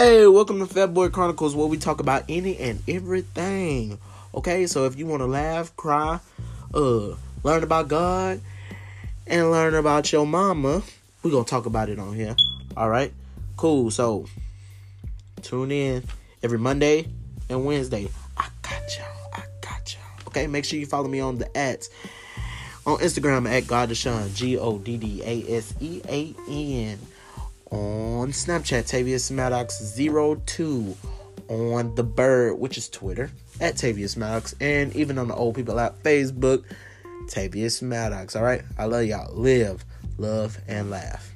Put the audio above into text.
Hey, welcome to Fat Boy Chronicles, where we talk about any and everything. Okay, so if you want to laugh, cry, uh, learn about God, and learn about your mama, we're gonna talk about it on here. All right, cool. So tune in every Monday and Wednesday. I got y'all. I got y'all. Okay, make sure you follow me on the ads on Instagram at Goddasean, G O D D A S E A N. On Snapchat, Tavius Maddox 02. On The Bird, which is Twitter, at Tavius Maddox. And even on the old people app, Facebook, Tavius Maddox. All right, I love y'all. Live, love, and laugh.